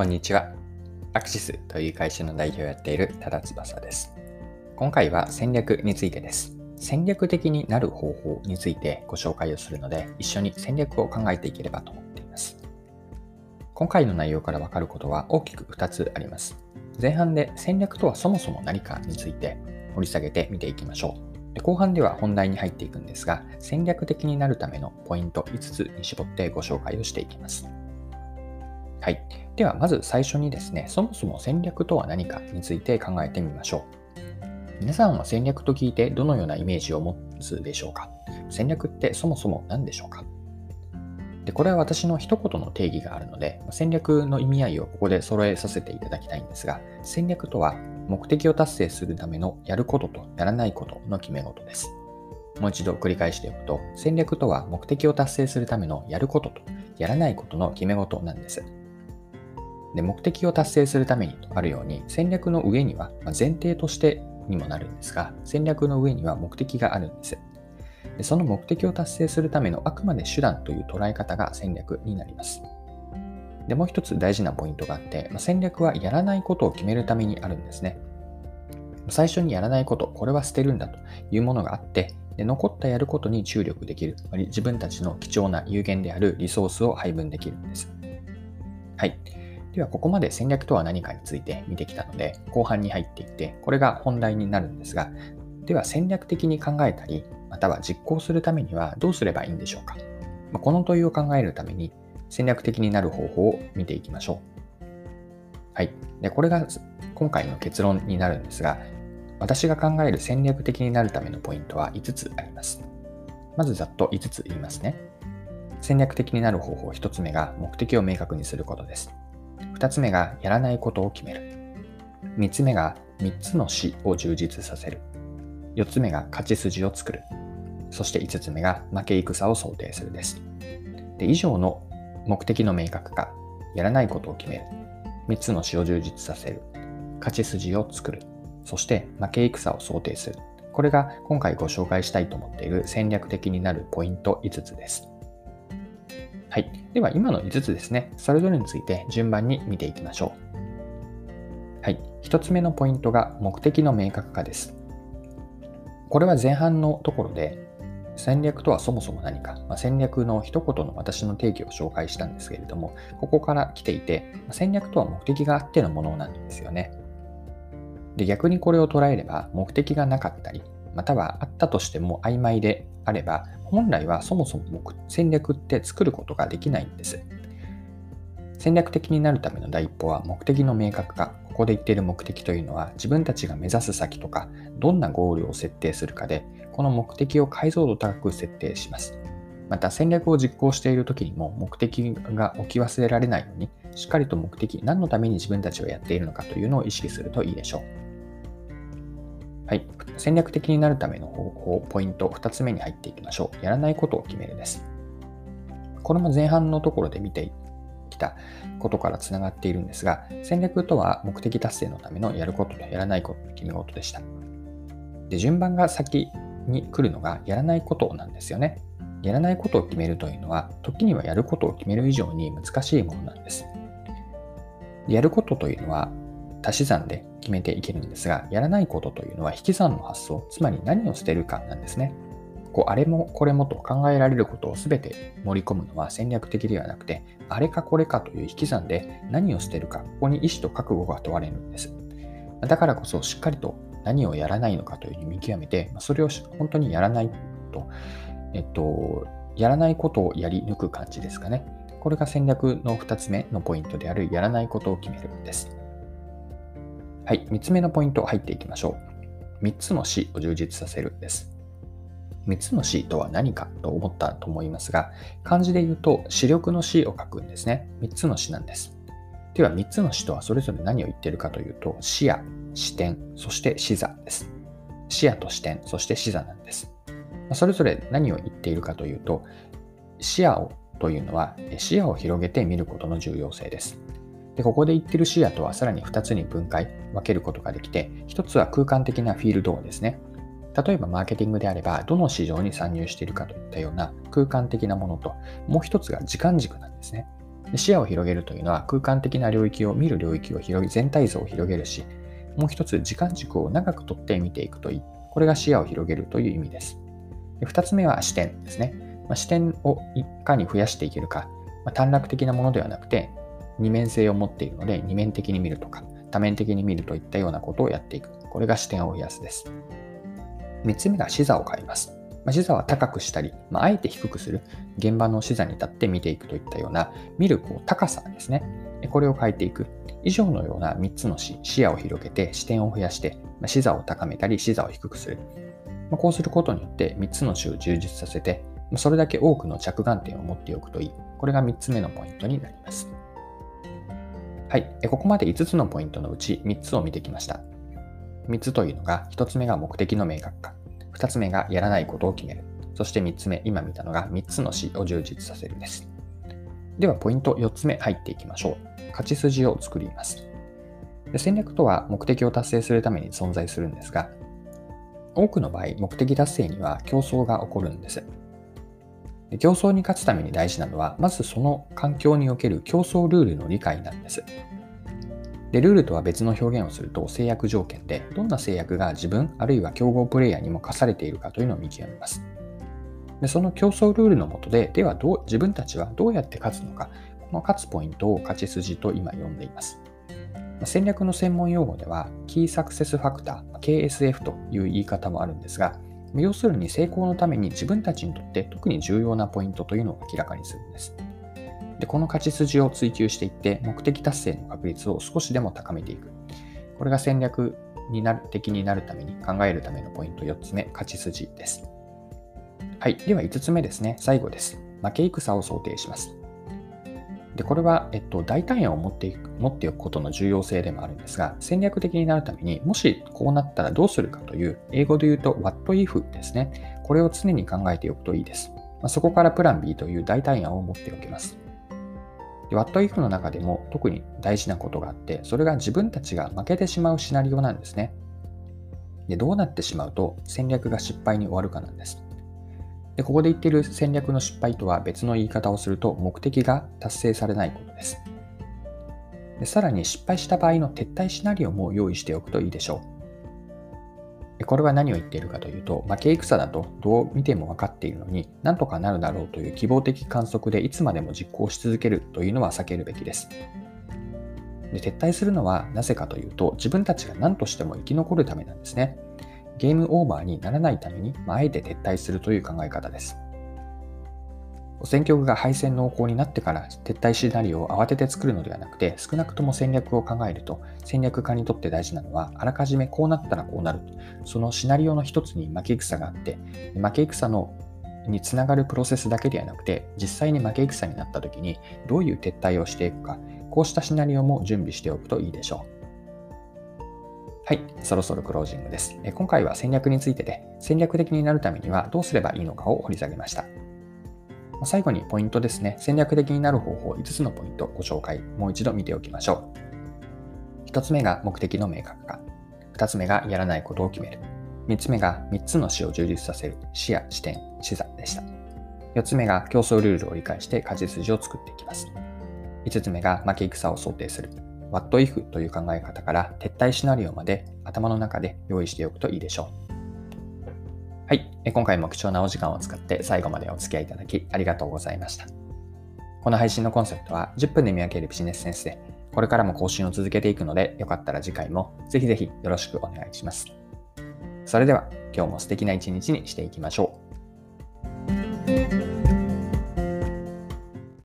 こんにちは。アクシスという会社の代表をやっている多田翼です。今回は戦略についてです。戦略的になる方法についてご紹介をするので、一緒に戦略を考えていければと思っています。今回の内容からわかることは大きく2つあります。前半で戦略とはそもそも何かについて掘り下げて見ていきましょう。で後半では本題に入っていくんですが、戦略的になるためのポイント5つに絞ってご紹介をしていきます。はい。では、まず最初にですね、そもそも戦略とは何かについて考えてみましょう。皆さんは戦略と聞いてどのようなイメージを持つでしょうか？戦略ってそもそも何でしょうか？でこれは私の一言の定義があるので、戦略の意味合いをここで揃えさせていただきたいんですが、戦略とは目的を達成するためのやることとやらないことの決め事です。もう一度繰り返しておくと、戦略とは目的を達成するためのやることとやらないことの決め事なんです。で目的を達成するためにとあるように戦略の上には、ま前提としてにもなるんですが戦略の上には目的があるんです。でその目的を達成するためのあくまで手段という捉え方が戦略になります。でもう一つ大事なポイントがあって、ま戦略はやらないことを決めるためにあるんですね。最初にやらないことこれは捨てるんだというものがあってで残ったやることに注力できる自分たちの貴重な有限であるリソースを配分できるんです。はい。では、ここまで戦略とは何かについて見てきたので、後半に入っていって、これが本題になるんですが、では戦略的に考えたり、または実行するためにはどうすればいいんでしょうか。まこの問いを考えるために、戦略的になる方法を見ていきましょう。はい。で、これが今回の結論になるんですが、私が考える戦略的になるためのポイントは5つあります。まずざっと5つ言いますね。戦略的になる方法1つ目が目的を明確にすることです。2つ目がやらないことを決める。3つ目が3つの死を充実させる。4つ目が勝ち筋を作る。そして5つ目が負け戦を想定するです。で以上の目的の明確化、やらないことを決める。3つの死を充実させる。勝ち筋を作る。そして負け戦を想定する。これが今回ご紹介したいと思っている戦略的になるポイント5つです。はい。では、今の5つですね、それぞれについて順番に見ていきましょう。はい。1つ目のポイントが目的の明確化です。これは前半のところで、戦略とはそもそも何か、まあ、戦略の一言の私の定義を紹介したんですけれども、ここから来ていて、戦略とは目的があってのものなんですよね。で逆にこれを捉えれば、目的がなかったり、またはあったとしても曖昧であれば、本来はそもそも戦略って作ることができないんです。戦略的になるための第一歩は目的の明確化。ここで言っている目的というのは自分たちが目指す先とかどんなゴールを設定するかでこの目的を解像度高く設定します。また戦略を実行している時にも目的が起き忘れられないようにしっかりと目的、何のために自分たちはやっているのかというのを意識するといいでしょう。はい。戦略的になるための方法、ポイント2つ目に入っていきましょう。やらないことを決めるです。これも前半のところで見てきたことからつながっているんですが、戦略とは目的達成のためのやることとやらないことの決め事でした。で、順番が先に来るのがやらないことなんですよね。やらないことを決めるというのは、時にはやることを決める以上に難しいものなんです。やることというのは、足し算で決めていけるんですが、やらないことというのは引き算の発想、つまり何を捨てるかなんですね。こうあれもこれもと考えられることを全て盛り込むのは戦略的ではなくて、あれかこれかという引き算で何を捨てるか、ここに意思と覚悟が問われるんです。だからこそしっかりと何をやらないのかというふうに見極めて、それを本当にやらないと、えっと、やらないことをやり抜く感じですかね。これが戦略の2つ目のポイントであるやらないことを決めるんです。はい、3つ目のポイント入っていきましょう。3つの死を充実させるです。3つの死とは何かと思ったと思いますが、漢字で言うと視力の死を書くんですね。3つの死なんです。では3つの死とはそれぞれ何を言ってるかというと、視野、視点、そして視座です。視野と視点、そして視座なんです。それぞれ何を言っているかというと、視野をというのは視野を広げて見ることの重要性です。でここで言ってる視野とはさらに2つに分解、分けることができて、1つは空間的なフィールドですね。例えばマーケティングであれば、どの市場に参入しているかといったような空間的なものと、もう1つが時間軸なんですねで。視野を広げるというのは空間的な領域を見る領域を広げ、全体像を広げるし、もう一つ時間軸を長くとって見ていくといい。これが視野を広げるという意味です。で二つ目は視点ですね。まあ、視点をいかに増やしていけるか、まあ、短絡的なものではなくて、二面性を持っているので、二面的に見るとか、多面的に見るといったようなことをやっていく。これが視点を増やすです。三つ目が視座を変えます。まあ、視座は高くしたり、まあ、あえて低くする、現場の視座に立って見ていくといったような、見るこう高さですね。これを変えていく。以上のような3つの視、視野を広げて視点を増やして、まあ、視座を高めたり、視座を低くする。まあ、こうすることによって3つの視を充実させて、それだけ多くの着眼点を持っておくといい。これが3つ目のポイントになります。はい。ここまで5つのポイントのうち3つを見てきました。3つというのが、1つ目が目的の明確化。2つ目がやらないことを決める。そして3つ目、今見たのが3つの死を充実させるです。では、ポイント4つ目入っていきましょう。勝ち筋を作ります。戦略とは目的を達成するために存在するんですが、多くの場合、目的達成には競争が起こるんです。で競争に勝つために大事なのは、まずその環境における競争ルールの理解なんです。で、ルールとは別の表現をすると制約条件で、どんな制約が自分あるいは競合プレイヤーにも課されているかというのを見極めます。でその競争ルールのもとで、ではどう自分たちはどうやって勝つのか、この勝つポイントを勝ち筋と今呼んでいます。戦略の専門用語では、キーサクセスファクター、KSF という言い方もあるんですが、要するに成功のために自分たちにとって特に重要なポイントというのを明らかにするんです。でこの勝ち筋を追求していって目的達成の確率を少しでも高めていく。これが戦略になる的になるために考えるためのポイント4つ目、勝ち筋です。はい。では5つ目ですね。最後です。負け戦を想定します。でこれは、えっと、大胆案を持っていく持っておくことの重要性でもあるんですが、戦略的になるためにもしこうなったらどうするかという、英語で言うと What if ですね。これを常に考えておくといいです。まあ、そこからプラン B という大胆案を持っておきます。で What if の中でも特に大事なことがあって、それが自分たちが負けてしまうシナリオなんですね。でどうなってしまうと戦略が失敗に終わるかなんです。でここで言っている戦略の失敗とは別の言い方をすると目的が達成されないことです。でさらに失敗した場合の撤退シナリオも用意しておくといいでしょう。これは何を言っているかというと、負け戦だとどう見ても分かっているのに、なんとかなるだろうという希望的観測でいつまでも実行し続けるというのは避けるべきです。で撤退するのはなぜかというと、自分たちが何としても生き残るためなんですね。ゲームオーバーにならないために、まあ、あえて撤退するという考え方です。戦局が敗戦濃厚になってから撤退シナリオを慌てて作るのではなくて、少なくとも戦略を考えると、戦略家にとって大事なのは、あらかじめこうなったらこうなる。そのシナリオの一つに負け戦があって、負け戦のにつながるプロセスだけではなくて、実際に負け戦になった時にどういう撤退をしていくか、こうしたシナリオも準備しておくといいでしょう。はい、そろそろクロージングです。今回は戦略についてで、戦略的になるためにはどうすればいいのかを掘り下げました。最後にポイントですね。戦略的になる方法5つのポイントご紹介、もう一度見ておきましょう。1つ目が目的の明確化。2つ目がやらないことを決める。3つ目が3つの視を充実させる視野、視点、視座でした。4つ目が競争ルールを理解して勝ち筋を作っていきます。5つ目が負け戦を想定する。What if という考え方から撤退シナリオまで頭の中で用意しておくといいでしょう。はい。今回も貴重なお時間を使って最後までお付き合いいただきありがとうございました。この配信のコンセプトは10分で見分けるビジネスセンスで、これからも更新を続けていくので、よかったら次回もぜひぜひよろしくお願いします。それでは今日も素敵な一日にしていきましょう。